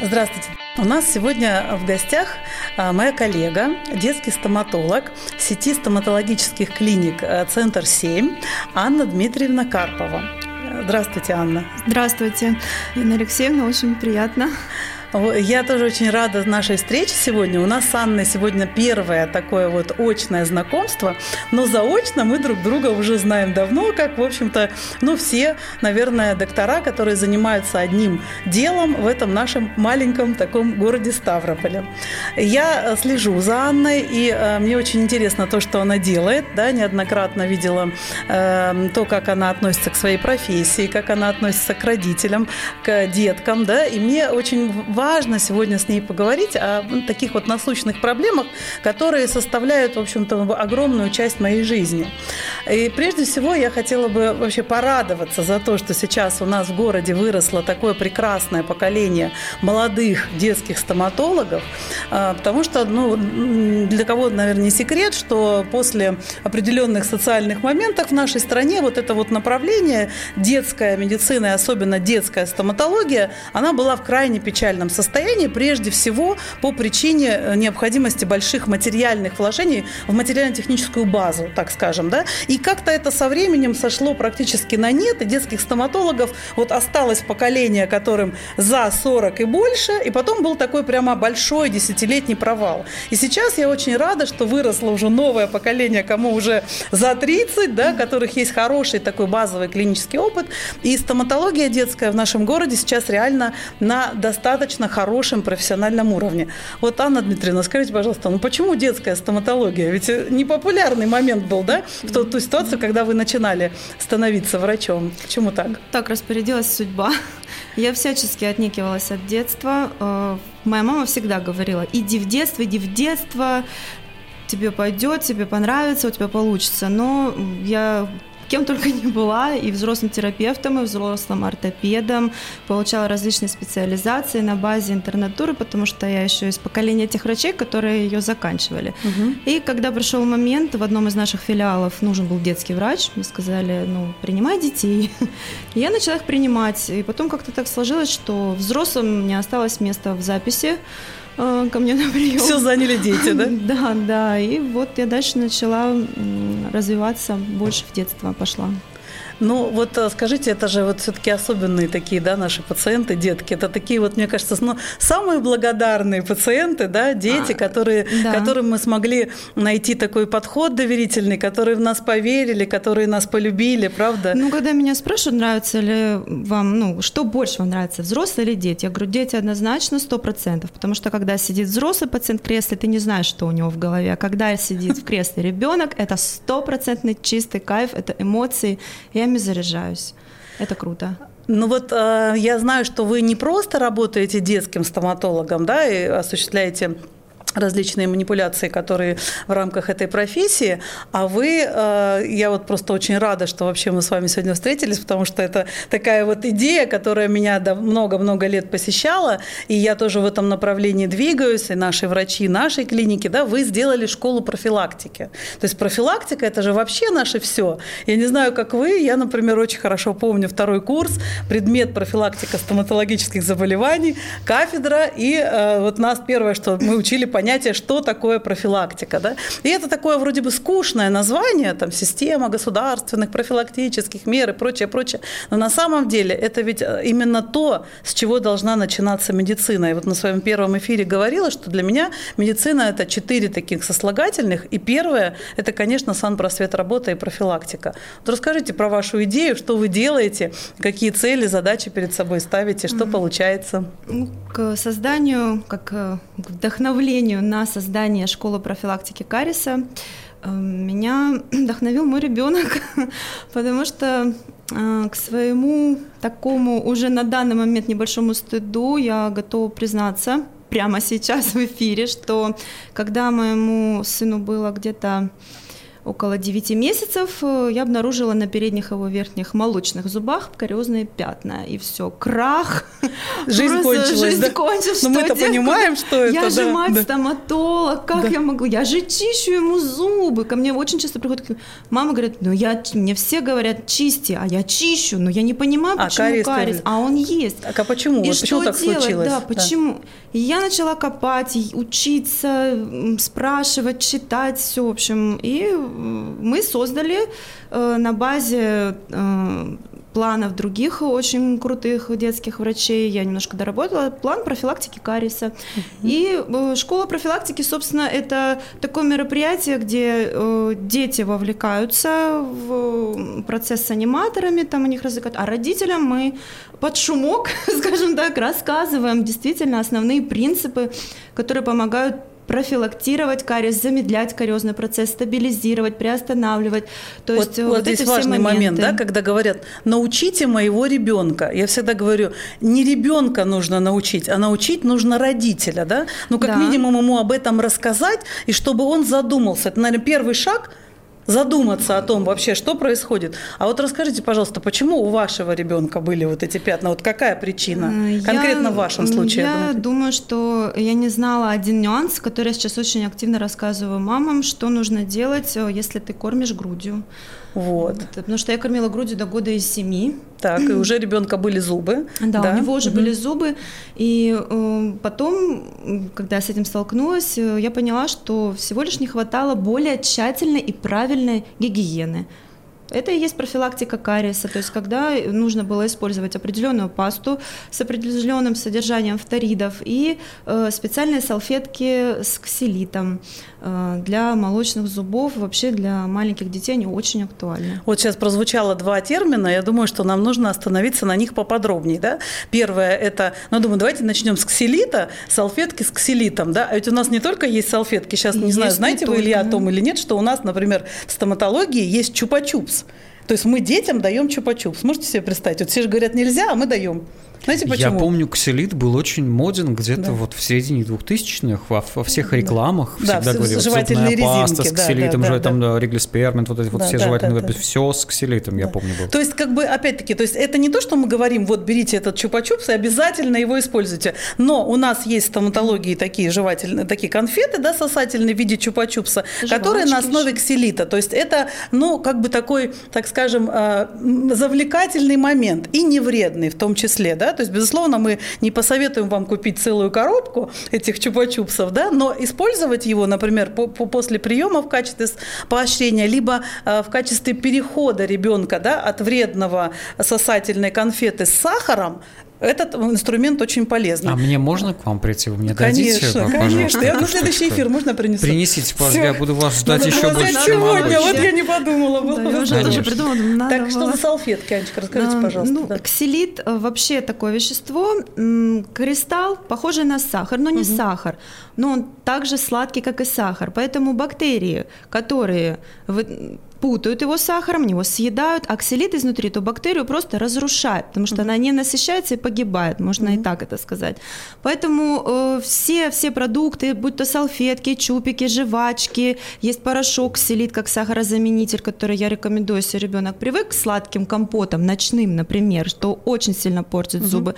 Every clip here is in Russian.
Здравствуйте. У нас сегодня в гостях а, моя коллега, детский стоматолог сети стоматологических клиник а, «Центр 7» Анна Дмитриевна Карпова. Здравствуйте, Анна. Здравствуйте, Инна Алексеевна, очень приятно. Я тоже очень рада нашей встрече сегодня. У нас с Анной сегодня первое такое вот очное знакомство, но заочно мы друг друга уже знаем давно, как, в общем-то, ну, все, наверное, доктора, которые занимаются одним делом в этом нашем маленьком таком городе Ставрополе. Я слежу за Анной, и э, мне очень интересно то, что она делает, да, неоднократно видела э, то, как она относится к своей профессии, как она относится к родителям, к деткам, да, и мне очень важно важно сегодня с ней поговорить о таких вот насущных проблемах, которые составляют, в общем-то, огромную часть моей жизни. И прежде всего я хотела бы вообще порадоваться за то, что сейчас у нас в городе выросло такое прекрасное поколение молодых детских стоматологов, а, потому что, ну, для кого, наверное, не секрет, что после определенных социальных моментов в нашей стране вот это вот направление детская медицина и особенно детская стоматология, она была в крайне печальном состоянии, прежде всего по причине э, необходимости больших материальных вложений в материально-техническую базу, так скажем, да, и как-то это со временем сошло практически на нет, и детских стоматологов вот осталось поколение, которым за 40 и больше, и потом был такой прямо большой десятилетний провал. И сейчас я очень рада, что выросло уже новое поколение, кому уже за 30, да, которых есть хороший такой базовый клинический опыт, и стоматология детская в нашем городе сейчас реально на достаточно достаточно хорошем профессиональном уровне. Вот, Анна Дмитриевна, скажите, пожалуйста, ну почему детская стоматология? Ведь непопулярный момент был, да, в ту, ту ситуацию, когда вы начинали становиться врачом. Почему так? Так распорядилась судьба. Я всячески отникивалась от детства. Э, моя мама всегда говорила, иди в детство, иди в детство, тебе пойдет, тебе понравится, у тебя получится. Но я кем только не была, и взрослым терапевтом, и взрослым ортопедом, получала различные специализации на базе интернатуры, потому что я еще из поколения тех врачей, которые ее заканчивали. Угу. И когда пришел момент, в одном из наших филиалов нужен был детский врач, мне сказали, ну, принимай детей. И я начала их принимать, и потом как-то так сложилось, что взрослым не осталось места в записи, Э, ко мне на прием. Все заняли дети, да? Да, да. И вот я дальше начала развиваться, больше в детство пошла. Ну, вот э, скажите, это же вот все-таки особенные такие, да, наши пациенты, детки. Это такие вот, мне кажется, ну, самые благодарные пациенты, да, дети, а, которые, да. которым мы смогли найти такой подход доверительный, которые в нас поверили, которые нас полюбили, правда? Ну, когда меня спрашивают, нравится ли вам, ну, что больше вам нравится, взрослые или дети? Я говорю, дети однозначно сто процентов, потому что когда сидит взрослый пациент в кресле, ты не знаешь, что у него в голове, а когда сидит в кресле ребенок, это стопроцентный чистый кайф, это эмоции. Я ими заряжаюсь. Это круто. Ну вот э, я знаю, что вы не просто работаете детским стоматологом, да, и осуществляете различные манипуляции, которые в рамках этой профессии, а вы, э, я вот просто очень рада, что вообще мы с вами сегодня встретились, потому что это такая вот идея, которая меня много-много лет посещала, и я тоже в этом направлении двигаюсь, и наши врачи нашей клиники, да, вы сделали школу профилактики. То есть профилактика – это же вообще наше все. Я не знаю, как вы, я, например, очень хорошо помню второй курс, предмет профилактика стоматологических заболеваний, кафедра, и э, вот нас первое, что мы учили понять, понятие, что такое профилактика. Да? И это такое вроде бы скучное название, там, система государственных профилактических мер и прочее, прочее. Но на самом деле это ведь э, именно то, с чего должна начинаться медицина. И вот на своем первом эфире говорила, что для меня медицина – это четыре таких сослагательных. И первое – это, конечно, санпросвет работа и профилактика. Вот расскажите про вашу идею, что вы делаете, какие цели, задачи перед собой ставите, что mm-hmm. получается. Ну, к созданию, как э, вдохновлению на создание школы профилактики кариеса. Э, меня вдохновил мой ребенок, потому что э, к своему такому уже на данный момент небольшому стыду я готова признаться прямо сейчас в эфире, что когда моему сыну было где-то около 9 месяцев э, я обнаружила на передних его верхних молочных зубах кариозные пятна. И все, крах. Жизнь кончилась. Жизнь да? кончилась. Но мы-то понимаем, что это. Я же да, мать да. стоматолог, как Да. я могу? Я же чищу ему зубы. Ко мне очень часто приходят, мама говорит, ну я, мне все говорят, чисти, а я чищу, но я не понимаю, А почему кариес кариес, а он есть. Так, а почему? И Вот что почему так делать? случилось? Да, почему? И я начала копать, учиться, спрашивать, читать, все, в общем. И мы создали э, на базе э, планов других очень крутых детских врачей, я немножко доработала, план профилактики кариеса. И э, школа профилактики, собственно, это такое мероприятие, где дети вовлекаются в процесс с аниматорами, там у них развлекают, а родителям мы под шумок, скажем так, рассказываем действительно основные принципы, которые помогают профилактировать кариес, замедлять кариозный процесс, стабилизировать, приостанавливать. То вот, есть э, вот вот здесь эти важный момент, моменты. да, когда говорят, научите моего ребенка. Я всегда говорю, не ребенка нужно научить, а научить нужно родителя, да. Ну, как Да. минимум ему об этом рассказать, и чтобы он задумался. Это, наверное, первый шаг задуматься о том вообще, что происходит. А вот расскажите, пожалуйста, почему у вашего ребенка были вот эти пятна? Вот какая причина? Э, Конкретно я- в вашем случае. Я думаю. думаю, что я не знала один нюанс, который я сейчас очень активно рассказываю мамам, что нужно делать, э, если ты кормишь грудью. Вот. Это Потому что я кормила грудью до года из семи. Так, и уже ребенка были зубы. Да, у него уже Мгм. были зубы. И э, потом, когда я с этим столкнулась, э, я поняла, что всего лишь не хватало более тщательной и правильной гигиены. Это и есть профилактика кариеса, то есть когда нужно было использовать определенную пасту с определенным содержанием фторидов и э, специальные салфетки с ксилитом э, для молочных зубов, вообще для маленьких детей они очень актуальны. Вот сейчас прозвучало два термина, я думаю, что нам нужно остановиться на них поподробнее. Да? Первое – это, ну, думаю, давайте начнем с ксилита, салфетки с ксилитом. Да? А ведь у нас не только есть салфетки, сейчас, не Есть знаю, не знаете вы, только. Илья, о том или нет, что у нас, например, в стоматологии есть чупа-чупс. То есть мы детям даем чупа-чупс. Можете себе представить? Вот все же говорят, нельзя, а мы даем. Знаете почему? Я помню, ксилит был очень моден где-то Да. вот в середине 2000-х, во, во всех рекламах Да, всегда все говорили, жевательные зубная паста резинки, с да, ксилитом, да, же да, там да. да, реглиспермент, вот эти вот Да, все да, жевательные, да, да. все с ксилитом, я помню, был. То есть, как бы, опять-таки, то есть это не то, что мы говорим, вот берите этот чупа-чупс и обязательно его используйте. Но у нас есть в стоматологии такие жевательные, такие конфеты, да, сосательные в виде чупа-чупса, которые на Жвачки основе еще. ксилита. То есть это, ну, как бы такой, так скажем, э, завлекательный момент и не вредный в том числе, да. То есть, безусловно, мы не посоветуем вам купить целую коробку этих чупа-чупсов, да, но использовать его, например, по- по- после приема в качестве поощрения, либо э, в качестве перехода ребенка, да, от вредного сосательной конфеты с сахаром, этот инструмент очень полезный. А мне можно к вам прийти? Вы мне дадите, Конечно, конечно. Я на следующий эфир можно принесу? Принесите, пожалуйста, я буду вас ждать Надо еще было больше, чем сегодня, вот я не подумала. Да, я уже тоже Конечно. придумала, Так, что за салфетки, Анечка, расскажите, А, пожалуйста. Ну, ксилит э, вообще такое вещество, кристалл, похожий на сахар, но не сахар, но он также сладкий, как и сахар. Поэтому бактерии, которые путают его с сахаром, его съедают, а ксилит изнутри эту бактерию просто разрушает, потому что она не насыщается и погибает, можно и так это сказать. Поэтому э, все, все продукты, будь то салфетки, чупики, жвачки, есть порошок ксилит как сахарозаменитель, который я рекомендую, если ребенок привык к сладким компотам, ночным, например, что очень сильно портит зубы.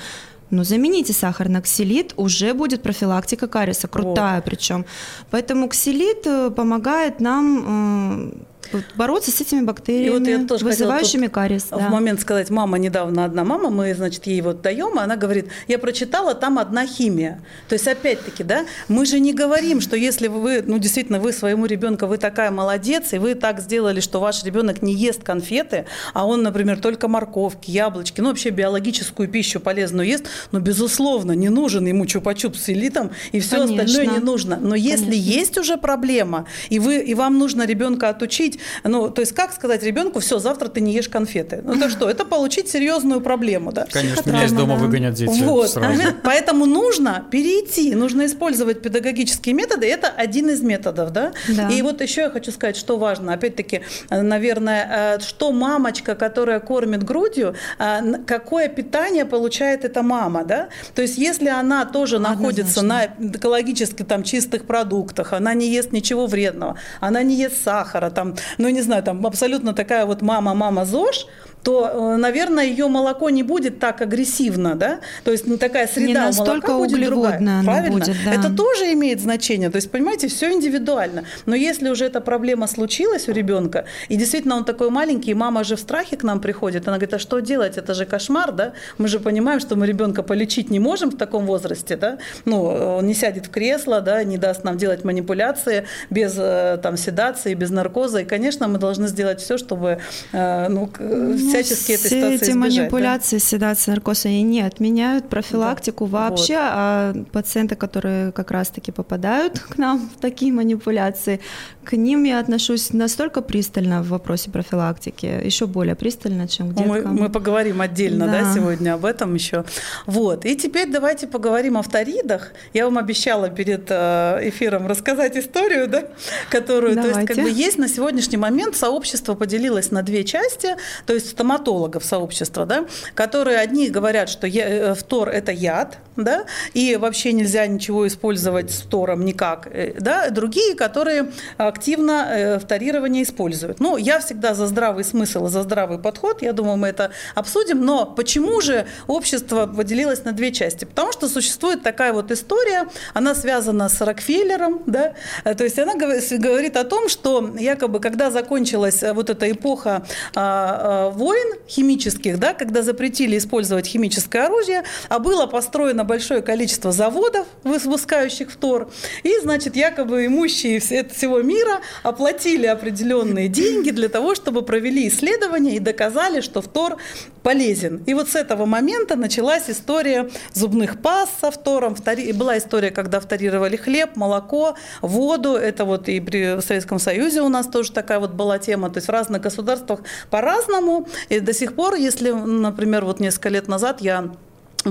Но замените сахар на ксилит, уже будет профилактика кариеса, крутая причем. Поэтому ксилит э, помогает нам э, вот бороться с этими бактериями, И вот я тоже вызывающими кариес. В да. момент сказать, мама, недавно одна мама, мы, значит, ей вот даем, и она говорит, я прочитала, там одна химия. То есть, опять-таки, да, мы же не говорим, что если вы, ну, действительно, вы своему ребенку, вы такая молодец, и вы так сделали, что ваш ребенок не ест конфеты, а он, например, только морковки, яблочки, ну, вообще биологическую пищу полезную ест, но, безусловно, не нужен ему чупа-чуп с элитом, и все Конечно. остальное не нужно. Но если Конечно. есть уже проблема, и, вы, и вам нужно ребенка отучить, ну, то есть как сказать ребенку, все, завтра ты не ешь конфеты? Ну, это что? Это получить серьезную проблему, да? Конечно, меня из дома да. выгонят дети Вот, сразу. поэтому нужно перейти, нужно использовать педагогические методы. Это один из методов, да? Да. И вот еще я хочу сказать, что важно. Опять-таки, наверное, э, что мамочка, которая кормит грудью, э, какое питание получает эта мама, да? То есть, если она тоже находится на экологически там чистых продуктах, она не ест ничего вредного, она не ест сахара, там ну не знаю, там абсолютно такая вот мама-мама ЗОЖ, то, э, наверное, ее молоко не будет так агрессивно, да? То есть ну, такая среда не настолько молока будет другая. Правильно? Будет, да. Это тоже имеет значение. То есть, понимаете, все индивидуально. Но если уже эта проблема случилась у ребенка, и действительно он такой маленький, и мама же в страхе к нам приходит, она говорит, а что делать? Это же кошмар, да? Мы же понимаем, что мы ребенка полечить не можем в таком возрасте, да? Ну, он не сядет в кресло, да, не даст нам делать манипуляции без э, там седации, без наркоза. И, конечно, мы должны сделать все, чтобы э, ну, ну всячески этой ситуации эти избежать, манипуляции, да? седация, наркоз, они не отменяют профилактику да. вообще, вот. а пациенты, которые как раз-таки попадают к нам в такие манипуляции, к ним я отношусь настолько пристально в вопросе профилактики, еще более пристально, чем к деткам. Мы, мы поговорим отдельно, да. да, сегодня об этом еще. Вот. И теперь давайте поговорим о фторидах. Я вам обещала перед э, эфиром рассказать историю, да, которую, давайте. то есть, как бы есть на сегодняшний момент сообщество поделилось на две части, то есть стоматологов сообщества, да, которые одни говорят, что э, фтор – это яд, да, и вообще нельзя ничего использовать с фтором никак, э, да, другие, которые активно э, фторирование используют. Ну, я всегда за здравый смысл, за здравый подход, я думаю, мы это обсудим, но почему же общество поделилось на две части? Потому что существует такая вот история, она связана с Рокфеллером, да, то есть она говорит о том, что якобы, когда закончилась вот эта эпоха а, а, войн химических, да, когда запретили использовать химическое оружие, а было построено большое количество заводов, выпускающих фтор, и, значит, якобы имущие всего мира оплатили определенные деньги для того, чтобы провели исследования и доказали, что фтор полезен. И вот с этого момента началась история зубных паст со фтором. Втори... Была история, когда фторировали хлеб, молоко, воду. Это вот и при Советском Союзе у нас тоже такая вот была тема. То есть в разных государствах по-разному. И до сих пор, если, например, вот несколько лет назад я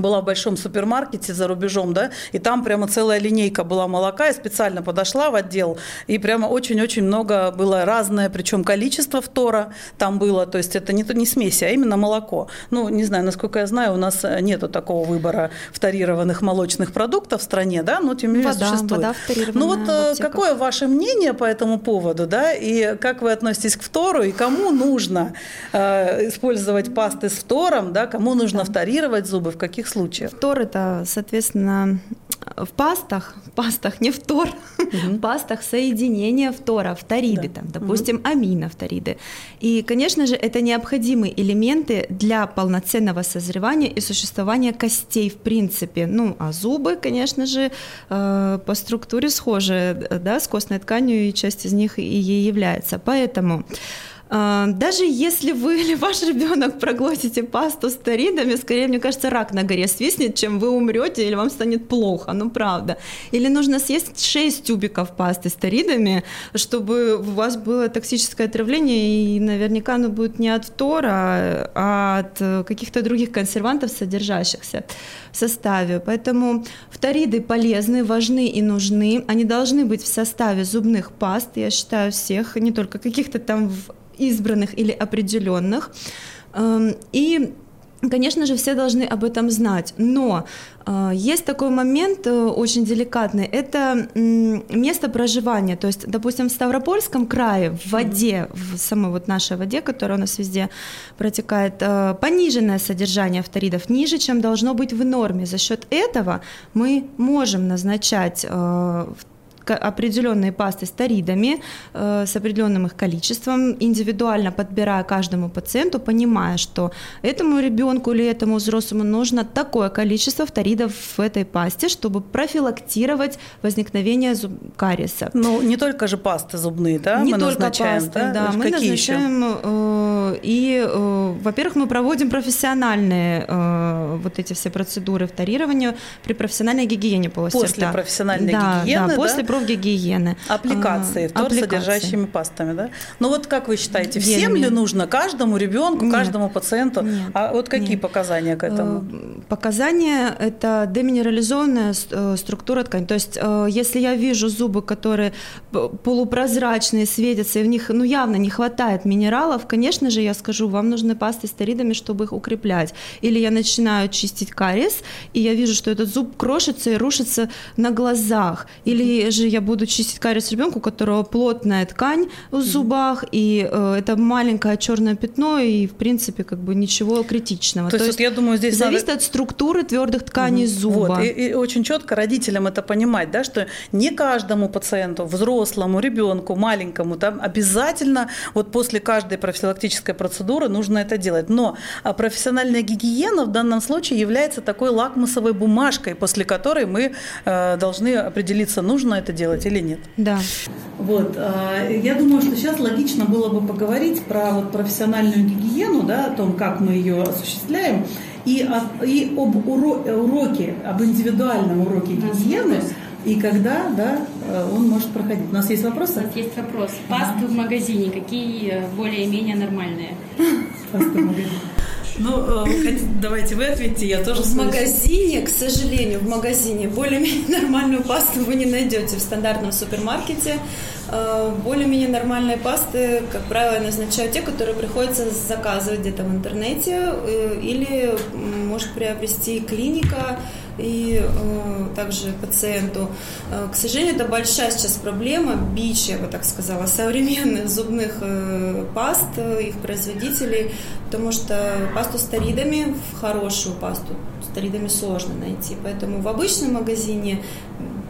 была в большом супермаркете за рубежом, да, и там прямо целая линейка была молока, я специально подошла в отдел, и прямо очень-очень много было разное, причем количество втора там было, то есть это не, не смеси, а именно молоко. Ну, не знаю, насколько я знаю, у нас нету такого выбора вторированных молочных продуктов в стране, да, но тем не менее вода, существует. Вода ну вот э, какое ваше мнение по этому поводу, да, и как вы относитесь к втору, и кому нужно э, использовать пасты с втором, да, кому нужно да. вторировать зубы, в каких случаев? Втор это, соответственно, в пастах, в пастах не втор, угу. в пастах соединение фтора, фториды, да. там, допустим, угу. аминофториды. И, конечно же, это необходимые элементы для полноценного созревания и существования костей в принципе. Ну, а зубы, конечно же, э, по структуре схожи да, с костной тканью, и часть из них и является. Поэтому даже если вы или ваш ребенок проглотите пасту с таридами, скорее, мне кажется, рак на горе свистнет, чем вы умрете или вам станет плохо, ну правда. Или нужно съесть 6 тюбиков пасты с таридами, чтобы у вас было токсическое отравление, и наверняка оно будет не от фтора, а от каких-то других консервантов, содержащихся в составе. Поэтому фториды полезны, важны и нужны. Они должны быть в составе зубных паст, я считаю, всех, не только каких-то там избранных или определенных. Эм, и Конечно же, все должны об этом знать, но э, есть такой момент э, очень деликатный, это э, место проживания, то есть, допустим, в Ставропольском крае, в воде, в самой вот нашей воде, которая у нас везде протекает, э, пониженное содержание фторидов, ниже, чем должно быть в норме. За счет этого мы можем назначать э, определенные пасты с таридами, э, с определенным их количеством, индивидуально подбирая каждому пациенту, понимая, что этому ребенку или этому взрослому нужно такое количество фторидов в этой пасте, чтобы профилактировать возникновение зуб... кариеса. Ну, не только же пасты зубные, да, не мы только назначаем, пасты, да, да мы назначаем, еще? Э, и, э, во-первых, мы проводим профессиональные вот эти все процедуры вторирования при профессиональной гигиене полости После рта. профессиональной да, гигиены, да, после профгигиены. Аппликации, а, содержащими пастами, да? Ну вот как вы считаете, всем Гелями. ли нужно, каждому ребенку, нет. каждому пациенту? Нет. А вот какие нет. показания к этому? Э, показания – это деминерализованная э, структура ткани. То есть э, если я вижу зубы, которые полупрозрачные, светятся, и в них ну, явно не хватает минералов, конечно же, я скажу, вам нужны пасты с стеридами, чтобы их укреплять. Или я начинаю чистить кариес, и я вижу, что этот зуб крошится и рушится на глазах. Или же же я буду чистить кариес ребенку, у которого плотная ткань в зубах, и э, это маленькое черное пятно, и в принципе как бы ничего критичного. То, То есть, вот я думаю, здесь зависит надо... от структуры твердых тканей угу. зуба. Вот. И, и очень четко родителям это понимать, да, что не каждому пациенту, взрослому, ребенку, маленькому, там обязательно вот после каждой профилактической процедуры нужно это делать. Но а, профессиональная гигиена в данном случае является такой лакмусовой бумажкой, после которой мы э, должны определиться, нужно это делать или нет. Да. Вот. Э, я думаю, что сейчас логично было бы поговорить про вот профессиональную гигиену, да, о том, как мы ее осуществляем, и, и об уро, уроке, об индивидуальном уроке гигиены, и когда да, э, он может проходить. У нас есть вопросы? У нас есть вопрос. Пасты в магазине, какие более-менее нормальные? Пасты в магазине. Ну, э, давайте вы ответьте, я тоже В слышу. магазине, к сожалению, в магазине более-менее нормальную пасту вы не найдете в стандартном супермаркете. Э, более-менее нормальные пасты, как правило, назначают те, которые приходится заказывать где-то в интернете э, или может приобрести клиника и э, также пациенту. Э, к сожалению, это большая сейчас проблема, бич, я бы так сказала, современных зубных э, паст, э, их производителей, потому что пасту с таридами, хорошую пасту с таридами сложно найти. Поэтому в обычном магазине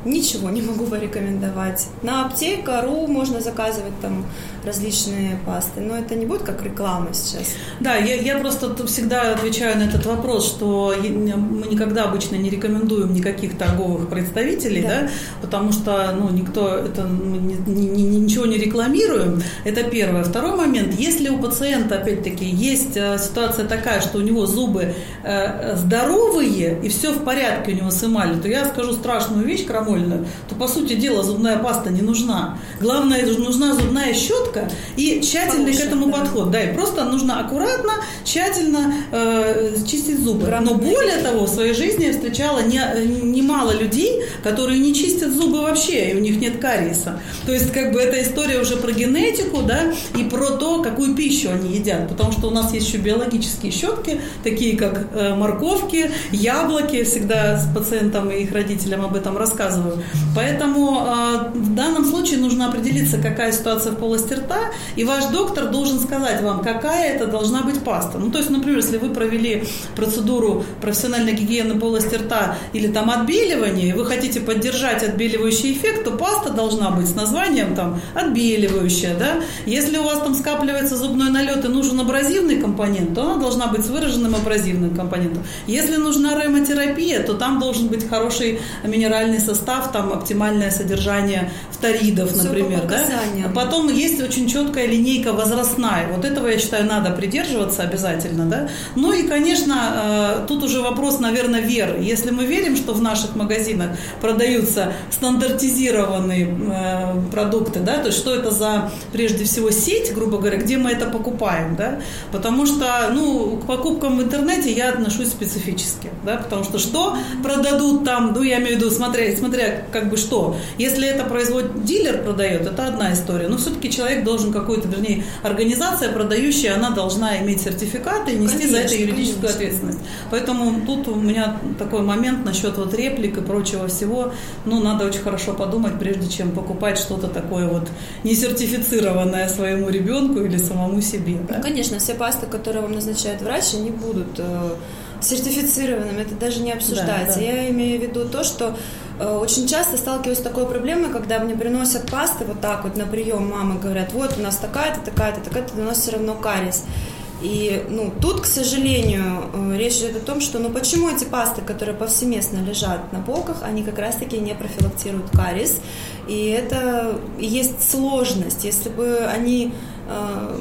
ничего не могу порекомендовать. На аптека.ру можно заказывать там различные пасты, но это не будет как реклама сейчас. Да, я, я просто всегда отвечаю на этот вопрос, что мы никогда обычно не рекомендуем никаких торговых представителей, да, да потому что ну, никто это мы ни, ни, ничего не рекламируем. Это первое. Второй момент, если у пациента, опять-таки, есть э, ситуация такая, что у него зубы э, здоровые и все в порядке у него с эмалью, то я скажу страшную вещь крамольную, то по сути дела зубная паста не нужна. Главное, нужна зубная щетка и тщательный Хороший, к этому да. подход. Да, и просто нужно аккуратно, тщательно э, чистить зубы. Но более того, в своей жизни я встречала немало не людей, которые не чистят зубы вообще, и у них нет кариеса. То есть, как бы эта история уже про генетику, да, и про то, какую пищу они едят. Потому что у нас есть еще биологические щетки, такие как э, морковки, яблоки. Всегда с пациентом и их родителям об этом рассказываю. Поэтому э, в данном случае нужно определиться, какая ситуация в полости рта, и ваш доктор должен сказать вам, какая это должна быть паста. Ну, то есть, например, если вы провели процедуру профессиональной гигиены полости рта или там отбеливания, и вы хотите поддержать отбеливающий эффект, то паста должна быть с названием там отбеливающая, да. Если у вас там скапливается зубной налет и нужен абразивный компонент, то она должна быть с выраженным абразивным компонентом. Если нужна ремотерапия, то там должен быть хороший минеральный состав, там оптимальное содержание фторидов, Все например, да. Потом есть очень четкая линейка возрастная. Вот этого, я считаю, надо придерживаться обязательно, да. Ну и, конечно, э, тут уже вопрос, наверное, веры. Если мы верим, что в наших магазинах продаются стандартизированные э, продукты, да, то есть что это за, прежде всего, сеть, грубо говоря, где мы это покупаем, да, потому что, ну, к покупкам в интернете я отношусь специфически, да, потому что что продадут там, ну, я имею в виду, смотря, смотря как бы что, если это производит дилер продает, это одна история, но все-таки человек должен какой-то, вернее, организация продающая, она должна иметь сертификат и нести конечно, за это юридическую конечно. ответственность. Поэтому тут у меня такой момент насчет вот реплик и прочего всего, ну, надо очень хорошо подумать, прежде чем покупать что-то такое вот несертифицированное своему ребенку или самому себе. Да? Ну, конечно, все пасты, которые вам назначает врач, они будут э, сертифицированными, это даже не обсуждается. Да, да. Я имею в виду то, что очень часто сталкиваюсь с такой проблемой, когда мне приносят пасты вот так вот на прием, мамы говорят, вот у нас такая-то, такая-то, такая-то, у нас все равно кариес. И ну, тут, к сожалению, э, речь идет о том, что ну почему эти пасты, которые повсеместно лежат на полках, они как раз-таки не профилактируют кариес. И это есть сложность. Если бы они э,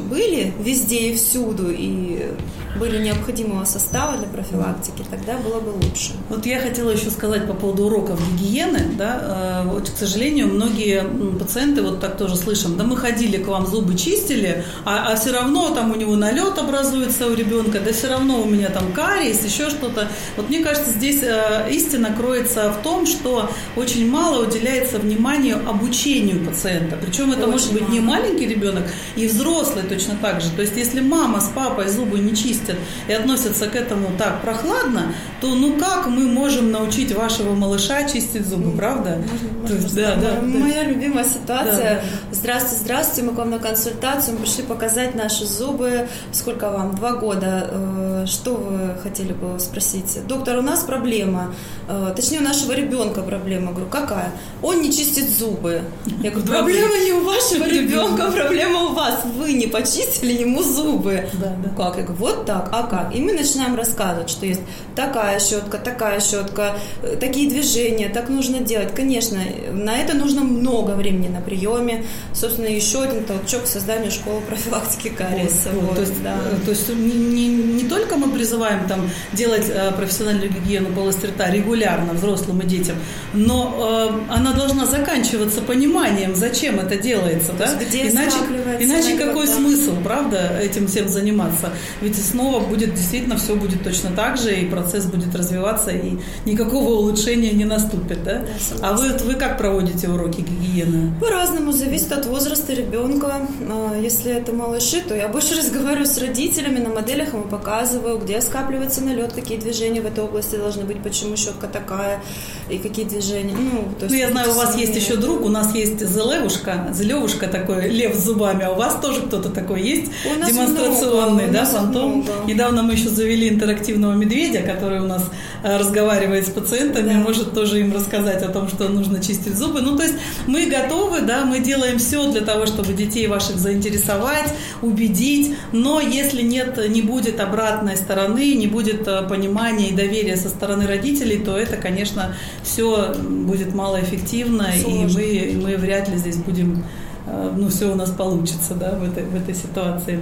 были везде и всюду, и были необходимого состава для профилактики, тогда было бы лучше. Вот я хотела еще сказать по поводу уроков гигиены. Да, э, вот, к сожалению, многие пациенты, вот так тоже слышим, да мы ходили к вам, зубы чистили, а, а все равно там у него налет образуется у ребенка, да все равно у меня там кариес, еще что-то. Вот мне кажется, здесь э, истина кроется в том, что очень мало уделяется вниманию обучению пациента. Причем это очень может быть мало. не маленький ребенок, и взрослый точно так же. То есть если мама с папой зубы не чистят и относятся к этому так прохладно, то ну как мы можем научить вашего малыша чистить зубы, правда? Можно, то есть, да, да, Моя да. любимая ситуация. Да. Здравствуйте, здравствуйте, мы к вам на консультацию, мы пришли показать наши зубы. Сколько вам? Два года. Э, что вы хотели бы спросить? Доктор, у нас проблема. Э, точнее, у нашего ребенка проблема. говорю, какая? Он не чистит зубы. Я говорю, проблема не у вашего ребенка, проблема у вас. Вы не почистили ему зубы. Да, да. Как? Я говорю, вот так. А как? И мы начинаем рассказывать, что есть такая щетка, такая щетка, э, такие движения, так нужно делать. Конечно, на это нужно много времени на приеме. Собственно, еще один толчок к созданию школы профилактики кариеса. Вот, вот, то есть, да. то есть не, не, не только мы призываем там делать э, профессиональную гигиену полости рта регулярно взрослым и детям, но э, она должна заканчиваться пониманием, зачем это делается, да? Где иначе, иначе какой смысл, правда, этим всем заниматься? Ведь снова будет действительно все будет точно так же, и процесс будет развиваться, и никакого улучшения не наступит, да? да а вы, вы как проводите уроки гигиены? По-разному, зависит от возраста ребенка. А, если это малыши, то я больше разговариваю с родителями, на моделях ему показываю, где скапливается налет, какие движения в этой области должны быть, почему щетка такая, и какие движения. Ну, то есть, ну я знаю, у вас есть еще друг, у нас есть Зелевушка, Зелевушка такой, лев с зубами, а у вас тоже кто-то такой есть, у нас демонстрационный, много, да, фантом. Много. Недавно мы еще завели интерактивного медведя, который у нас э, разговаривает с пациентами, да. может тоже им рассказать о том, что нужно чистить зубы. Ну, то есть мы готовы, да, мы делаем все для того, чтобы детей ваших заинтересовать, убедить, но если нет, не будет обратной стороны, не будет э, понимания и доверия со стороны родителей, то это, конечно, все будет малоэффективно, Сложно. и мы, мы вряд ли здесь будем, ну, все у нас получится, да, в этой, в этой ситуации.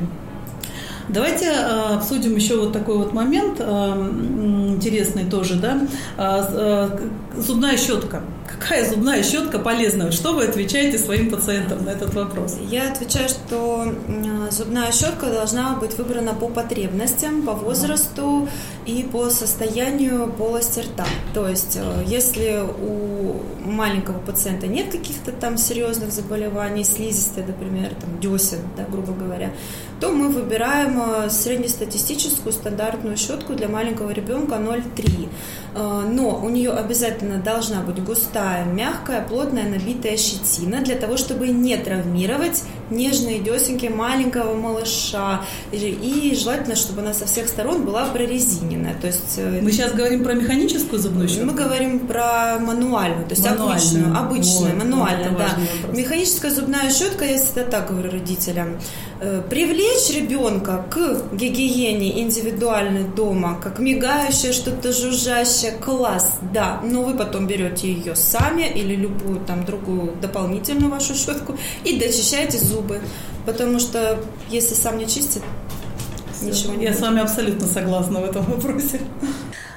Давайте э, обсудим еще вот такой вот момент э, интересный тоже, да. Зубная щетка. Какая зубная щетка полезна? Что вы отвечаете своим пациентам на этот вопрос? Я отвечаю, что зубная щетка должна быть выбрана по потребностям, по возрасту и по состоянию полости рта. То есть, э, если у маленького пациента нет каких-то там серьезных заболеваний, слизистой, например, там десен, да, грубо говоря, то мы выбираем э, среднестатистическую стандартную щетку для маленького ребенка 0,3. Э, но у нее обязательно должна быть густая, мягкая, плотная, набитая щетина для того, чтобы не травмировать нежные десенки маленького малыша. И желательно, чтобы она со всех сторон была прорезиненная. То есть, э, Мы сейчас говорим про механическую зубную щетку? Мы говорим про мануальную, то есть мануальную. обычную, обычную, вот, мануальную, вот да. Механическая зубная щетка, я всегда так говорю родителям, привлечь ребенка к гигиене индивидуальной дома, как мигающее что-то жужжащее, класс, да, но вы потом берете ее сами или любую там другую дополнительную вашу щетку и дочищаете зубы, потому что если сам не чистит, ничего не Я будет. с вами абсолютно согласна в этом вопросе.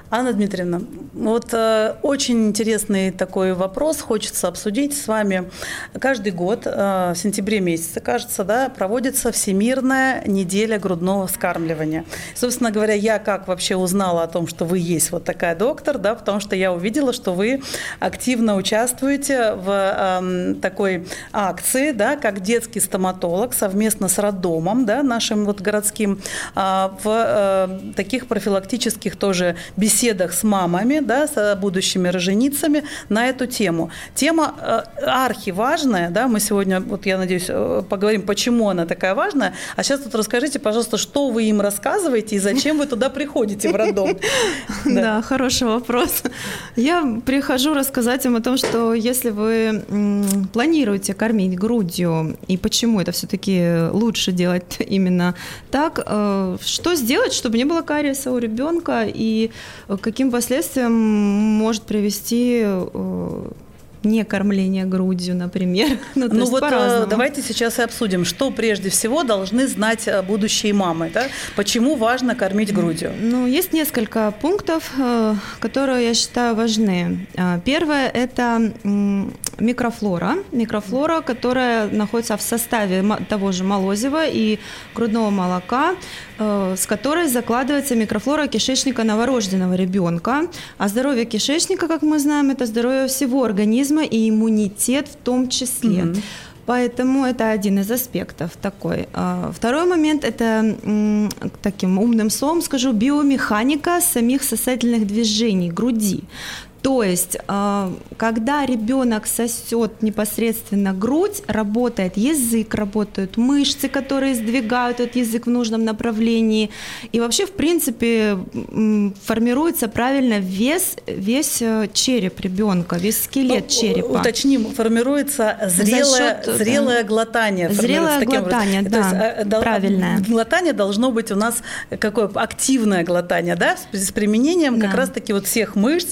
Анна Дмитриевна, вот э, очень интересный такой вопрос хочется обсудить с вами. Каждый год э, в сентябре месяце, кажется, да, проводится Всемирная неделя грудного вскармливания. Собственно говоря, я как вообще узнала о том, что вы есть вот такая доктор, да, потому что я увидела, что вы активно участвуете в э, такой акции, да, как детский стоматолог совместно с роддомом, да, нашим вот городским, э, в э, таких профилактических тоже беседах беседах с мамами, да, с будущими роженицами на эту тему. Тема э, архиважная, да, мы сегодня, вот я надеюсь, э, поговорим, почему она такая важная. А сейчас тут расскажите, пожалуйста, что вы им рассказываете и зачем вы туда приходите в роддом? Да, хороший вопрос. Я прихожу рассказать им о том, что если вы планируете кормить грудью, и почему это все-таки лучше делать именно так, э, что сделать, чтобы не было кариеса у ребенка и каким последствиям может привести э, не кормление грудью, например. ну, ну вот э, давайте сейчас и обсудим, что прежде всего должны знать э, будущие мамы, да? почему важно кормить грудью. Ну, есть несколько пунктов, которые я считаю важны. Первое – это микрофлора. Микрофлора, которая находится в составе того же молозива и грудного молока, Э, с которой закладывается микрофлора кишечника новорожденного ребенка. А здоровье кишечника, как мы знаем, это здоровье всего организма и иммунитет в том числе. Mm-hmm. Поэтому это один из аспектов такой. А, второй момент – это, таким умным словом скажу, биомеханика самих сосательных движений груди. То есть, а, когда ребенок сосет непосредственно грудь, работает язык, работают мышцы, которые сдвигают этот язык в нужном направлении. И вообще, в принципе, формируется правильно вес, весь э, череп ребенка, весь скелет ну, черепа. Уточним, формируется зрелое, счет, зрелое да. глотание. Зрелое глотание, да, есть, э, правильное. Глотание должно быть у нас какое активное глотание, да, с применением да. как раз-таки вот всех мышц,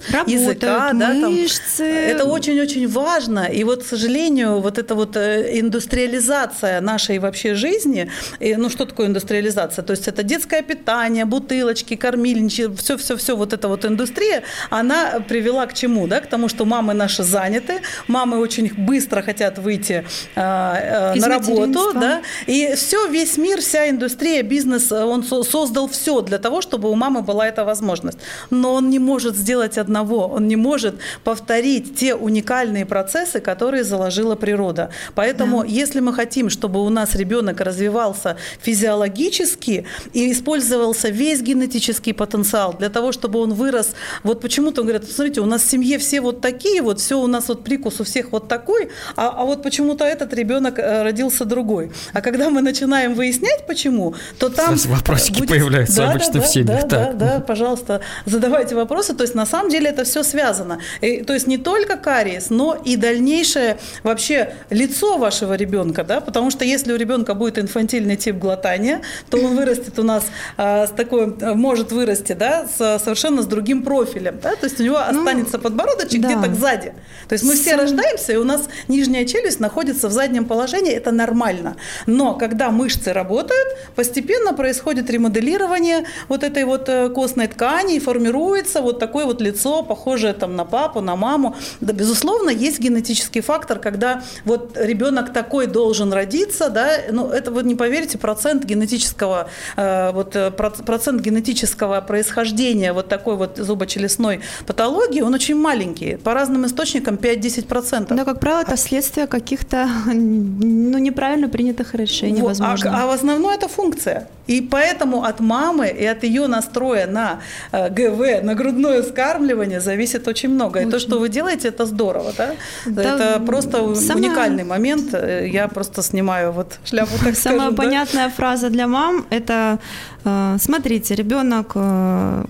Работают да, мышцы. Да, там, это очень-очень важно. И вот, к сожалению, вот эта вот э, индустриализация нашей вообще жизни, и, ну что такое индустриализация? То есть это детское питание, бутылочки, кормильнички, все-все-все, вот эта вот индустрия, она привела к чему? Да? К тому, что мамы наши заняты, мамы очень быстро хотят выйти э, э, на работу, да, и все, весь мир, вся индустрия, бизнес, он создал все для того, чтобы у мамы была эта возможность. Но он не может сделать одного, он не не может повторить те уникальные процессы, которые заложила природа. Поэтому, да. если мы хотим, чтобы у нас ребенок развивался физиологически и использовался весь генетический потенциал для того, чтобы он вырос, вот почему-то он говорит, смотрите, у нас в семье все вот такие, вот все у нас вот прикус у всех вот такой, а, а вот почему-то этот ребенок э, родился другой. А когда мы начинаем выяснять, почему, то там... Сейчас вопросики будет... появляются да, обычно да, в семьях. Да, да, да, пожалуйста, задавайте вопросы. То есть на самом деле это все связано связано. И, то есть не только кариес, но и дальнейшее вообще лицо вашего ребенка, да, потому что если у ребенка будет инфантильный тип глотания, то он вырастет у нас а, с такой, может вырасти, да, с, совершенно с другим профилем, да, то есть у него ну, останется подбородочек да. где-то сзади. То есть мы все рождаемся, и у нас нижняя челюсть находится в заднем положении, это нормально. Но когда мышцы работают, постепенно происходит ремоделирование вот этой вот э, костной ткани, и формируется вот такое вот лицо, похожее там на папу, на маму. Да, безусловно, есть генетический фактор, когда вот ребенок такой должен родиться, да, ну, это вы не поверите, процент генетического, э, вот, э, процент генетического происхождения вот такой вот зубочелюстной патологии, он очень маленький. По разным источникам 5-10%. Да, как правило, это следствие каких-то ну, неправильно принятых решений, вот, а, возможно. А, а в основном это функция. И поэтому от мамы и от ее настроя на э, ГВ, на грудное вскармливание зависит очень много. Очень. И то, что вы делаете, это здорово, да? да это просто сама... уникальный момент. Э, я просто снимаю вот шляпу, так Самая скажем, понятная да? фраза для мам – это э, смотрите, ребенок,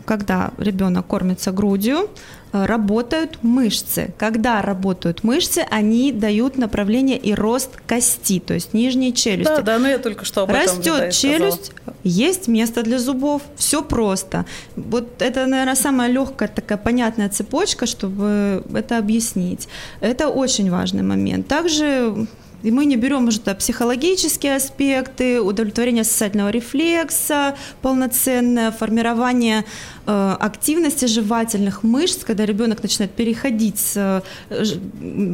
когда ребенок кормится грудью, работают мышцы. Когда работают мышцы, они дают направление и рост кости, то есть нижней челюсти. Да, да, но я только что об Растет этом Растет челюсть, сказала. есть место для зубов, все просто. Вот это, наверное, самая легкая такая понятная цепочка, чтобы это объяснить. Это очень важный момент. Также и мы не берем уже психологические аспекты, удовлетворение сосательного рефлекса, полноценное формирование э, активности жевательных мышц, когда ребенок начинает переходить с э,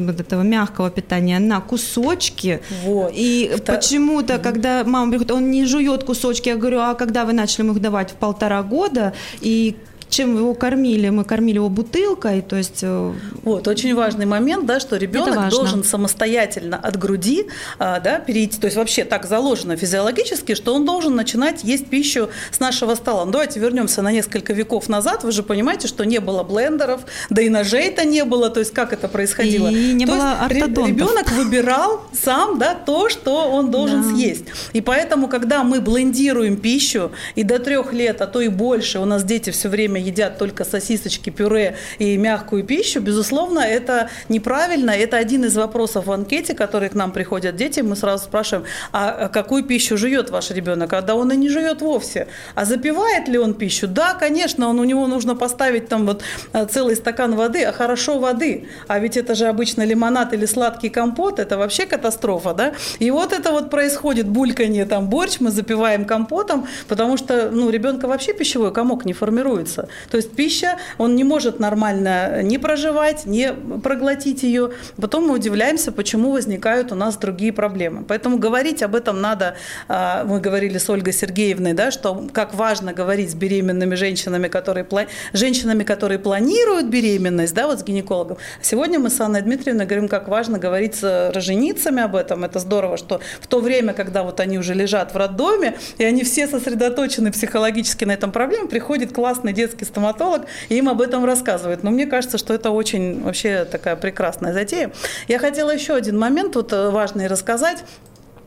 вот этого мягкого питания на кусочки. Вот. И Это... почему-то, когда мама приходит, он не жует кусочки, я говорю, а когда вы начали ему их давать в полтора года, и чем его кормили, мы кормили его бутылкой, то есть... Э, вот, очень важный момент, да, что ребенок должен самостоятельно от груди, а, да, перейти, то есть вообще так заложено физиологически, что он должен начинать есть пищу с нашего стола. Ну, давайте вернемся на несколько веков назад, вы же понимаете, что не было блендеров, да и ножей-то не было, то есть как это происходило? И не то было ортодонтов. Ребенок выбирал сам, да, то, что он должен да. съесть. И поэтому, когда мы блендируем пищу, и до трех лет, а то и больше, у нас дети все время едят только сосисочки, пюре и мягкую пищу, безусловно, это неправильно. Это один из вопросов в анкете, которые к нам приходят дети. Мы сразу спрашиваем, а какую пищу жует ваш ребенок? А да он и не жует вовсе. А запивает ли он пищу? Да, конечно, он, у него нужно поставить там вот э, целый стакан воды, а хорошо воды. А ведь это же обычно лимонад или сладкий компот, это вообще катастрофа, да? И вот это вот происходит бульканье, там борщ мы запиваем компотом, потому что ну, ребенка вообще пищевой комок не формируется. То есть пища, он не может нормально не проживать, не проглотить ее. Потом мы удивляемся, почему возникают у нас другие проблемы. Поэтому говорить об этом надо, а, мы говорили с Ольгой Сергеевной, да, что как важно говорить с беременными женщинами, которые, женщинами, которые планируют беременность, да, вот с гинекологом. Сегодня мы с Анной Дмитриевной говорим, как важно говорить с роженицами об этом. Это здорово, что в то время, когда вот они уже лежат в роддоме, и они все сосредоточены психологически на этом проблеме, приходит классный детский стоматолог и им об этом рассказывает. Но мне кажется, что это очень вообще такая прекрасная затея. Я хотела еще один момент вот э, важный рассказать.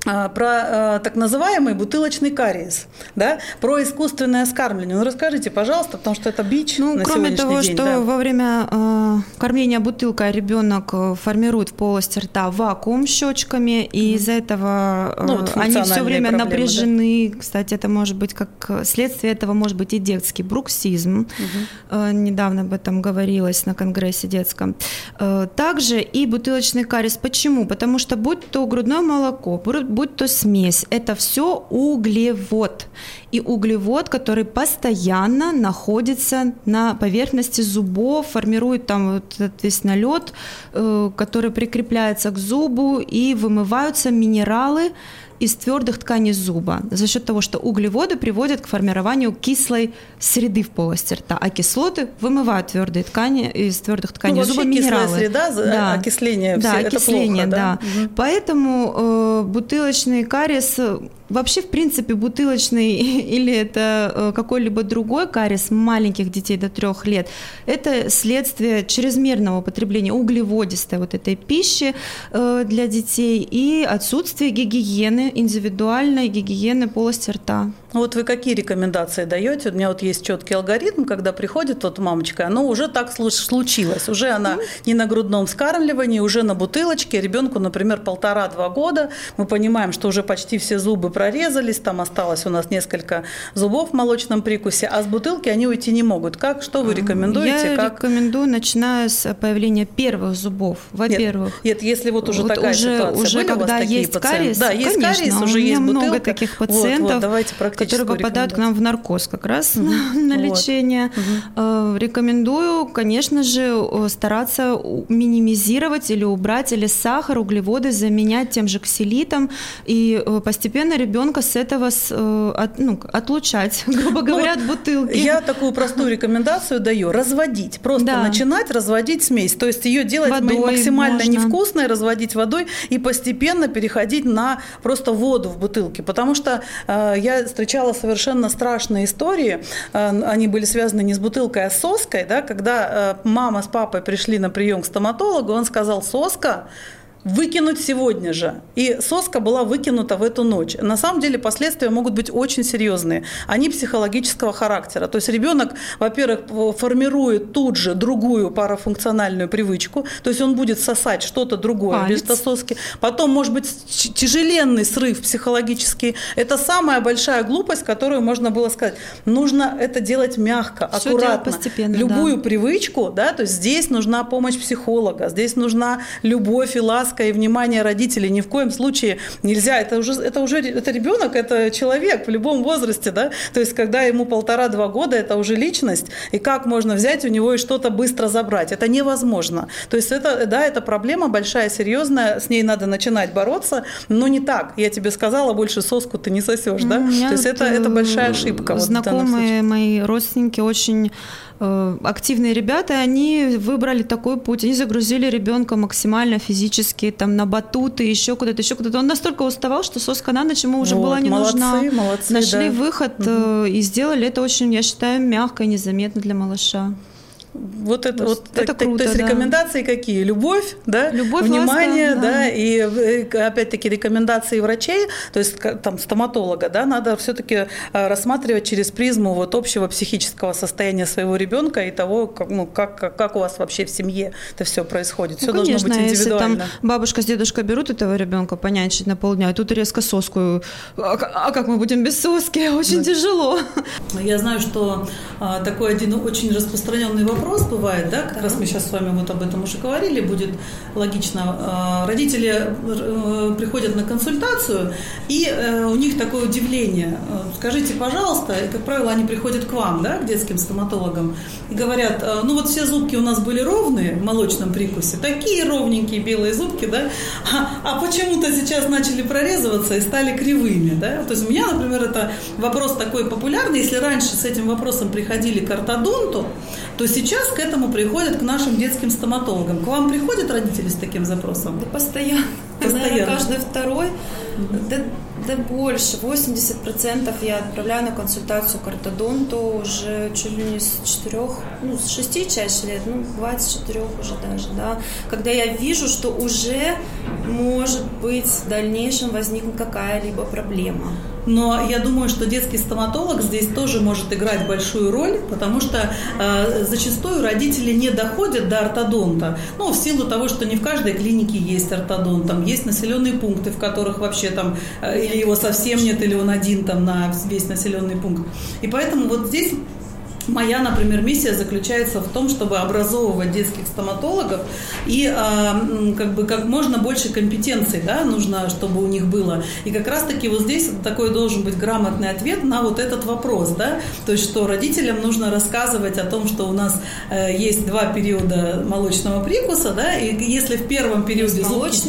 А, про э, так называемый бутылочный кариес, да, про искусственное скармливание. Ну расскажите, пожалуйста, потому что это бич ну, на кроме того, день, что да. во время э, кормления бутылкой ребенок э, формирует в полости рта вакуум щечками, и mm. из-за этого э, ну, вот они все время проблемы, напряжены. Да? Кстати, это может быть как следствие этого может быть и детский бруксизм. Mm-hmm. Э, недавно об этом говорилось на конгрессе детском. Э, также и бутылочный кариес. Почему? Потому что будь то грудное молоко, будь то смесь, это все углевод. И углевод, который постоянно находится на поверхности зубов, формирует там вот этот весь налет, э, который прикрепляется к зубу, и вымываются минералы, из твердых тканей зуба за счет того, что углеводы приводят к формированию кислой среды в полости рта, а кислоты вымывают твердые ткани из твердых тканей ну, зуба минералы. среда, да. окисление, да, все, окисление, это плохо, да. да. Угу. Поэтому э, бутылочный кариес Вообще, в принципе, бутылочный или это э, какой-либо другой кариес маленьких детей до трех лет, это следствие чрезмерного употребления углеводистой вот этой пищи э, для детей и отсутствие гигиены, индивидуальной гигиены полости рта. Вот вы какие рекомендации даете? У меня вот есть четкий алгоритм, когда приходит вот мамочка, оно уже так случилось, уже она не на грудном вскармливании, уже на бутылочке, ребенку, например, полтора-два года, мы понимаем, что уже почти все зубы прорезались, там осталось у нас несколько зубов в молочном прикусе, а с бутылки они уйти не могут. Как, что вы рекомендуете? Я как? рекомендую, начиная с появления первых зубов, во-первых. Нет, нет, если вот уже вот такая уже, ситуация, уже были когда у вас такие есть пациенты? кариес, да, есть конечно, кариес, у уже меня есть много бутылка. таких пациентов, вот, вот, которые попадают к нам в наркоз как раз угу. на, лечение. Угу. Рекомендую, конечно же, стараться минимизировать или убрать или сахар, углеводы заменять тем же ксилитом и э, постепенно ребенка с этого с, э, от, ну, отлучать, грубо ну говоря, ну, от бутылки. Я такую простую рекомендацию даю: разводить, просто да. начинать разводить смесь, то есть ее делать водой максимально можно. невкусной, разводить водой и постепенно переходить на просто воду в бутылке, потому что э, я встречала совершенно страшные истории. Э, они были связаны не с бутылкой, а с соской. Да? Когда э, мама с папой пришли на прием к стоматологу, он сказал, соска выкинуть сегодня же. И соска была выкинута в эту ночь. На самом деле последствия могут быть очень серьезные. Они психологического характера. То есть ребенок, во-первых, формирует тут же другую парафункциональную привычку. То есть он будет сосать что-то другое Палец. вместо соски. Потом может быть тяжеленный срыв психологический. Это самая большая глупость, которую можно было сказать. Нужно это делать мягко, Все аккуратно. постепенно, Любую да. привычку, да, то есть здесь нужна помощь психолога, здесь нужна любовь и ласка ласка и внимание родителей ни в коем случае нельзя. Это уже, это уже это ребенок, это человек в любом возрасте, да. То есть, когда ему полтора-два года, это уже личность, и как можно взять у него и что-то быстро забрать? Это невозможно. То есть, это, да, это проблема большая, серьезная, с ней надо начинать бороться, но не так. Я тебе сказала, больше соску ты не сосешь, да? То есть, это, это большая ошибка. Знакомые вот мои родственники очень Э, активные ребята, они выбрали такой путь, они загрузили ребенка максимально физически, там, на батуты, еще куда-то, еще куда-то. Он настолько уставал, что соска на ночь ему уже вот, была не молодцы, нужна. Молодцы, Нашли да. выход угу. и сделали это очень, я считаю, мягко и незаметно для малыша. Вот это, вот, это круто, то есть да. рекомендации какие? Любовь, да, Любовь, внимание, ласка, да. да, и э, опять-таки рекомендации врачей, то есть там стоматолога, да, надо все-таки э, рассматривать через призму вот общего психического состояния своего ребенка и того, как, ну, как, как, как у вас вообще в семье это все происходит. Все ну, конечно, должно быть индивидуально. Если там бабушка с дедушкой берут этого ребенка понянчить на полдня, и тут резко соску, а, а как мы будем без соски? Очень да. тяжело. Я знаю, что а, такой один очень распространенный вопрос вопрос бывает, да, как да. раз мы сейчас с вами вот об этом уже говорили, будет логично. А, родители э, приходят на консультацию, и э, у них такое удивление. Скажите, пожалуйста, и, как правило, они приходят к вам, да, к детским стоматологам, и говорят, ну вот все зубки у нас были ровные в молочном прикусе, такие ровненькие белые зубки, да, а, а почему-то сейчас начали прорезываться и стали кривыми, да. То есть у меня, например, это вопрос такой популярный, если раньше с этим вопросом приходили к ортодонту, то сейчас к этому приходят к нашим детским стоматологам. К вам приходят родители с таким запросом? Да постоянно. Постоянно. Наверное, каждый второй. Mm-hmm. Да, да больше. 80% я отправляю на консультацию к ортодонту уже чуть ли не с 4, ну, с 6 чаще лет, ну, бывает с 4 уже даже, да. Когда я вижу, что уже может быть в дальнейшем возникнет какая-либо проблема. Но я думаю, что детский стоматолог здесь тоже может играть большую роль, потому что э, зачастую родители не доходят до ортодонта. Ну, в силу того, что не в каждой клинике есть ортодонт, там есть населенные пункты, в которых вообще там э, или его совсем нет, или он один там на весь населенный пункт. И поэтому вот здесь Моя, например, миссия заключается в том, чтобы образовывать детских стоматологов и э, как бы как можно больше компетенций, да, нужно, чтобы у них было. И как раз-таки вот здесь такой должен быть грамотный ответ на вот этот вопрос, да, то есть что родителям нужно рассказывать о том, что у нас э, есть два периода молочного прикуса, да, и если в первом периоде зубки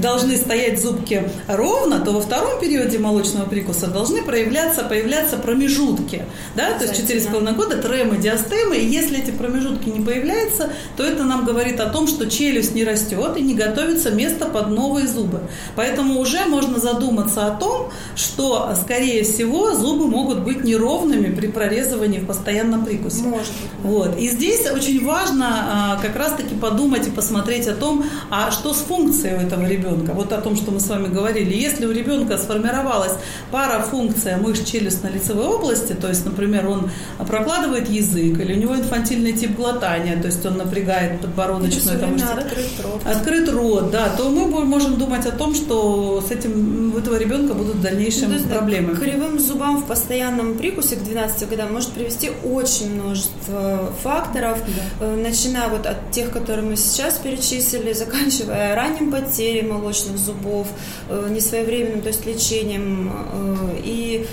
должны стоять зубки ровно, то во втором периоде молочного прикуса должны проявляться, появляться промежутки, да, то есть 4,5 года тремы, диастемы, и если эти промежутки не появляются, то это нам говорит о том, что челюсть не растет и не готовится место под новые зубы. Поэтому уже можно задуматься о том, что, скорее всего, зубы могут быть неровными при прорезывании в постоянном прикусе. Может. Вот. И здесь очень важно а, как раз-таки подумать и посмотреть о том, а что с функцией у этого ребенка. Вот о том, что мы с вами говорили. Если у ребенка сформировалась пара функция мышц челюстно-лицевой области, то есть, например, он прокладывает закладывает язык, или у него инфантильный тип глотания, то есть он напрягает подбородочную там, открыт рот. Открыт рот, да, то мы можем думать о том, что с этим у этого ребенка будут в дальнейшем ну, проблемы. К кривым зубам в постоянном прикусе к 12 годам может привести очень множество факторов, да. Э, начиная вот от тех, которые мы сейчас перечислили, заканчивая ранним потерей молочных зубов, э, несвоевременным, то есть лечением э, и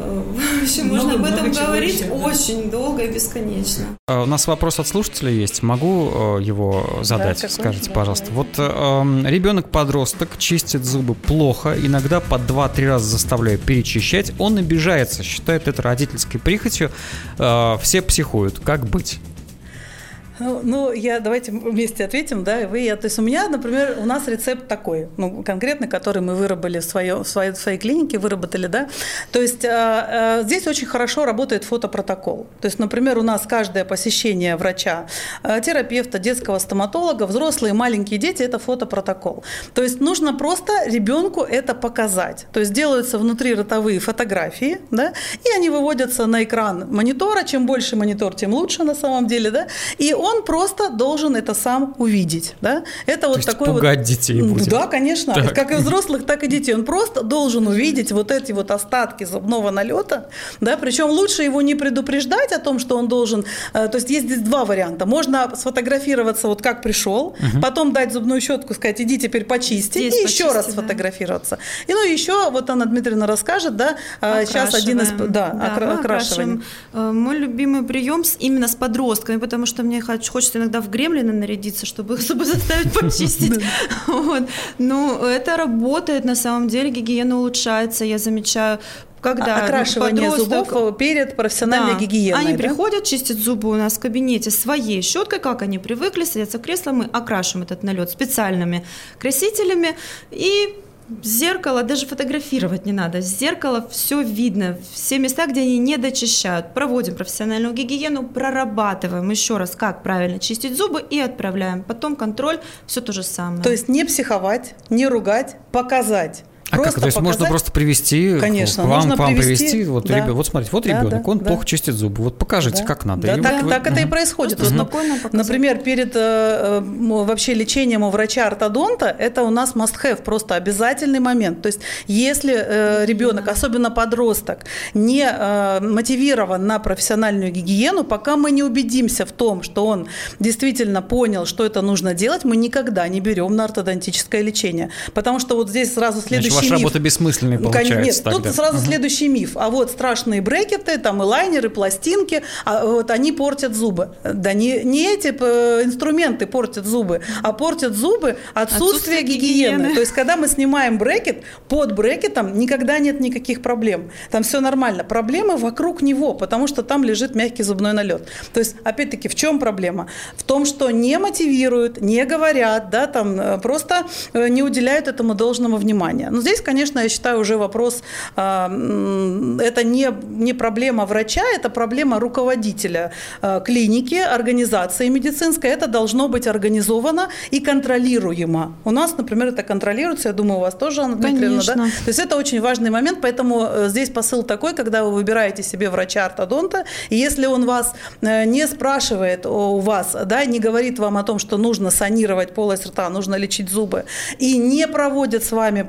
в общем, можно об этом говорить очень долго и бесконечно. А, у нас вопрос от слушателя есть. Могу э, его задать? Да, Скажите, да, пожалуйста. Да. Вот э, ребенок-подросток чистит зубы плохо, иногда по 2-3 раза заставляю перечищать. Он обижается, считает это родительской прихотью. Э, все психуют. Как быть? Ну, ну, я давайте вместе ответим, да, вы, я. То есть у меня, например, у нас рецепт такой, ну, конкретно, который мы выработали в, свое, в, своей, в своей клинике, выработали, да. То есть э, э, здесь очень хорошо работает фотопротокол. То есть, например, у нас каждое посещение врача, э, терапевта, детского стоматолога, взрослые, маленькие дети – это фотопротокол. То есть нужно просто ребенку это показать. То есть делаются внутри ротовые фотографии, да, и они выводятся на экран монитора. Чем больше монитор, тем лучше на самом деле, да. И он он просто должен это сам увидеть. Да? Это То вот есть такой пугать вот... детей будет. Да, конечно. Так. Как и взрослых, так и детей. Он просто должен увидеть вот эти вот остатки зубного налета. Да? Причем лучше его не предупреждать о том, что он должен... Э, то есть есть здесь два варианта. Можно сфотографироваться вот как пришел, угу. потом дать зубную щетку, сказать, иди теперь почисти, здесь и почисти, еще раз да. сфотографироваться. И ну еще вот Анна Дмитриевна расскажет, да, сейчас один из... Да, да окра- окрашивание. Э, мой любимый прием именно с подростками, потому что мне хочется иногда в гремлина нарядиться, чтобы зубы заставить почистить. Вот. Ну, это работает на самом деле, гигиена улучшается, я замечаю когда а, окрашивание подросток... зубов перед профессиональной да. гигиеной. Они да? приходят чистить зубы у нас в кабинете своей щеткой, как они привыкли, садятся в кресло, мы окрашиваем этот налет специальными красителями и зеркало даже фотографировать не надо. С зеркала все видно, все места, где они не дочищают. Проводим профессиональную гигиену, прорабатываем еще раз, как правильно чистить зубы и отправляем. Потом контроль, все то же самое. То есть не психовать, не ругать, показать А как? То есть показать... можно просто привести Конечно, к вам, к вам привести, привести вот, да. ребенок, вот смотрите, вот ребенок, да, он да. плохо чистит зубы, вот покажите, да. как надо. Да, так, вы... так это и происходит. Вот, например, перед э, вообще лечением у врача-ортодонта, это у нас must-have, просто обязательный момент. То есть если э, ребенок, особенно подросток, не э, мотивирован на профессиональную гигиену, пока мы не убедимся в том, что он действительно понял, что это нужно делать, мы никогда не берем на ортодонтическое лечение. Потому что вот здесь сразу следующий ваша миф. работа бессмысленная получается Нет, тогда. тут сразу угу. следующий миф. А вот страшные брекеты, там и лайнеры, пластинки, а вот они портят зубы. Да не, не эти э, инструменты портят зубы, а портят зубы отсутствие, отсутствие гигиены. гигиены. То есть, когда мы снимаем брекет, под брекетом никогда нет никаких проблем. Там все нормально. Проблемы вокруг него, потому что там лежит мягкий зубной налет. То есть, опять-таки, в чем проблема? В том, что не мотивируют, не говорят, да, там э, просто э, не уделяют этому должного внимания. Но здесь, конечно, я считаю, уже вопрос, а, это не, не проблема врача, это проблема руководителя а, клиники, организации медицинской. Это должно быть организовано и контролируемо. У нас, например, это контролируется, я думаю, у вас тоже, Анна Дмитриевна, да? То есть это очень важный момент, поэтому э, здесь посыл такой, когда вы выбираете себе врача-ортодонта, и если он вас э, не спрашивает у вас, да, не говорит вам о том, что нужно санировать полость рта, нужно лечить зубы, и не проводит с вами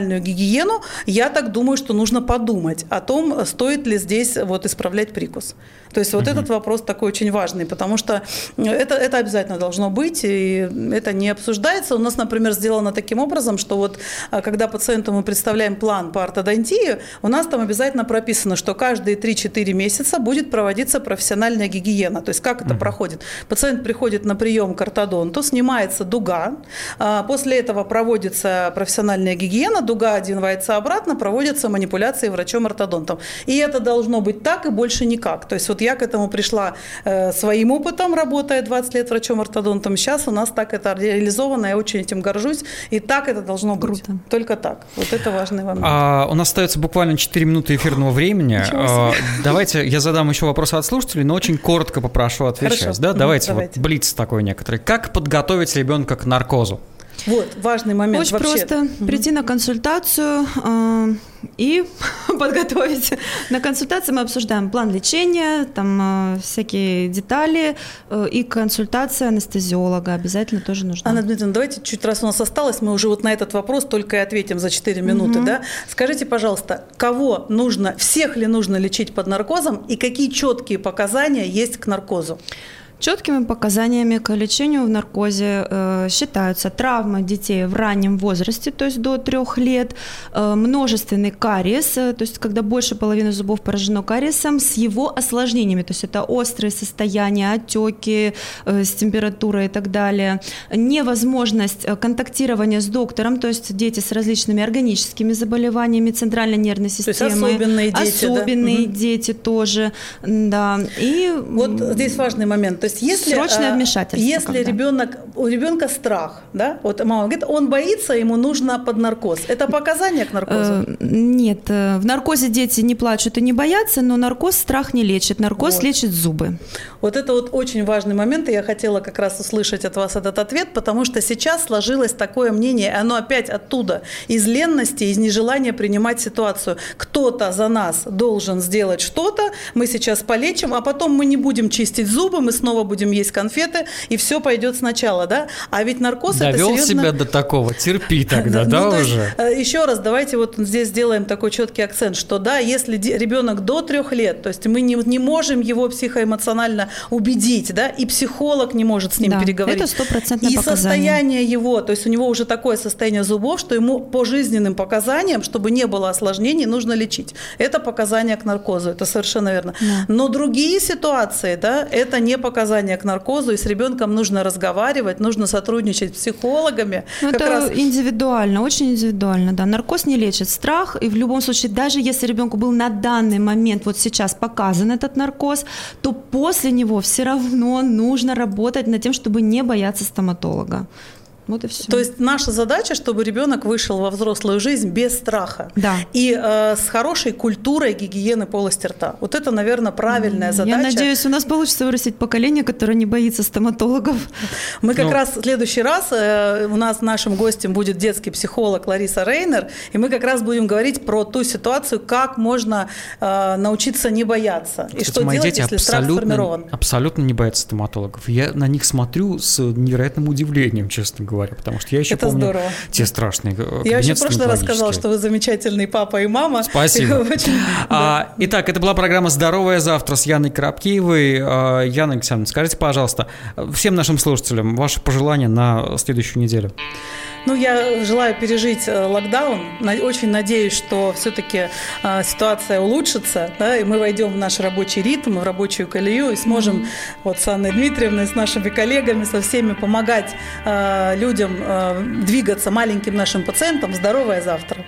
профессиональную гигиену, я так думаю, что нужно подумать о том, стоит ли здесь вот исправлять прикус. То есть вот угу. этот вопрос такой очень важный, потому что это, это обязательно должно быть, и это не обсуждается. У нас, например, сделано таким образом, что вот а, когда пациенту мы представляем план по ортодонтии, у нас там обязательно прописано, что каждые 3-4 месяца будет проводиться профессиональная гигиена. То есть как это угу. проходит? Пациент приходит на прием к ортодонту, снимается дуга, а, после этого проводится профессиональная гигиена, дуга одевается обратно, проводятся манипуляции врачом-ортодонтом. И это должно быть так и больше никак. То есть вот я к этому пришла э, своим опытом, работая 20 лет врачом-ортодонтом. Сейчас у нас так это реализовано, я очень этим горжусь. И так это должно быть. Круто. Только так. Вот это важный момент. А, у нас остается буквально 4 минуты эфирного времени. А, давайте я задам еще вопросы от слушателей, но очень коротко попрошу отвечать. Хорошо. Да? Давайте, давайте. Вот блиц такой некоторый. Как подготовить ребенка к наркозу? Вот, важный момент Очень вообще. просто прийти на консультацию э, и подготовить. На консультации мы обсуждаем план лечения, там э, всякие детали, э, и консультация анестезиолога обязательно тоже нужна. Анна Дмитриевна, давайте чуть раз у нас осталось, мы уже вот на этот вопрос только и ответим за 4 минуты. Угу. Да? Скажите, пожалуйста, кого нужно, всех ли нужно лечить под наркозом и какие четкие показания есть к наркозу? Четкими показаниями к лечению в наркозе э, считаются травмы детей в раннем возрасте, то есть до трех лет, э, множественный кариес, э, то есть когда больше половины зубов поражено кариесом, с его осложнениями, то есть это острые состояния, отеки э, с температурой и так далее, невозможность э, контактирования с доктором, то есть дети с различными органическими заболеваниями центральной нервной системы. То есть особенные дети. Особенные да? дети тоже, да. И... Вот здесь важный момент. То есть если, Срочное а, вмешательство. Если когда. ребенок, у ребенка страх, да, вот мама говорит, он боится, ему нужно под наркоз. Это показание к наркозу? Э, нет, э, в наркозе дети не плачут и не боятся, но наркоз страх не лечит, наркоз вот. лечит зубы. Вот это вот очень важный момент, и я хотела как раз услышать от вас этот ответ, потому что сейчас сложилось такое мнение, оно опять оттуда, из ленности, из нежелания принимать ситуацию. Кто-то за нас должен сделать что-то, мы сейчас полечим, а потом мы не будем чистить зубы, мы снова снова будем есть конфеты, и все пойдет сначала, да? А ведь наркоз Довел это серьезно... себя до такого, терпи тогда, да, ну, уже? Э, еще раз, давайте вот здесь сделаем такой четкий акцент, что да, если ребенок до трех лет, то есть мы не, не можем его психоэмоционально убедить, да, и психолог не может с ним да, переговорить. это стопроцентное И состояние его, то есть у него уже такое состояние зубов, что ему по жизненным показаниям, чтобы не было осложнений, нужно лечить. Это показания к наркозу, это совершенно верно. Да. Но другие ситуации, да, это не показания показания к наркозу, и с ребенком нужно разговаривать, нужно сотрудничать с психологами. Ну, это раз... индивидуально, очень индивидуально, да. Наркоз не лечит страх, и в любом случае, даже если ребенку был на данный момент, вот сейчас показан этот наркоз, то после него все равно нужно работать над тем, чтобы не бояться стоматолога. Вот и все. То есть наша задача, чтобы ребенок вышел во взрослую жизнь без страха. Да. И э, с хорошей культурой гигиены полости рта. Вот это, наверное, правильная задача. Я надеюсь, у нас получится вырастить поколение, которое не боится стоматологов. Мы как ну. раз в следующий раз, э, у нас нашим гостем будет детский психолог Лариса Рейнер, и мы как раз будем говорить про ту ситуацию, как можно э, научиться не бояться. Кстати, и что мои делать, дети если страх сформирован. Абсолютно не боятся стоматологов. Я на них смотрю с невероятным удивлением, честно говоря, потому что я еще Это помню здорово. те страшные э, Я еще в прошлый раз сказала, что вы замечательный папа и мама. Спасибо. А, итак, это была программа «Здоровое завтра» с Яной Крапкиевой. А, Яна Александровна, скажите, пожалуйста, всем нашим слушателям ваши пожелания на следующую неделю. Ну, я желаю пережить э, локдаун. Очень надеюсь, что все-таки э, ситуация улучшится, да, и мы войдем в наш рабочий ритм, в рабочую колею и сможем mm-hmm. вот с Анной Дмитриевной, с нашими коллегами, со всеми помогать э, людям двигаться, маленьким нашим пациентам. Здоровое завтра!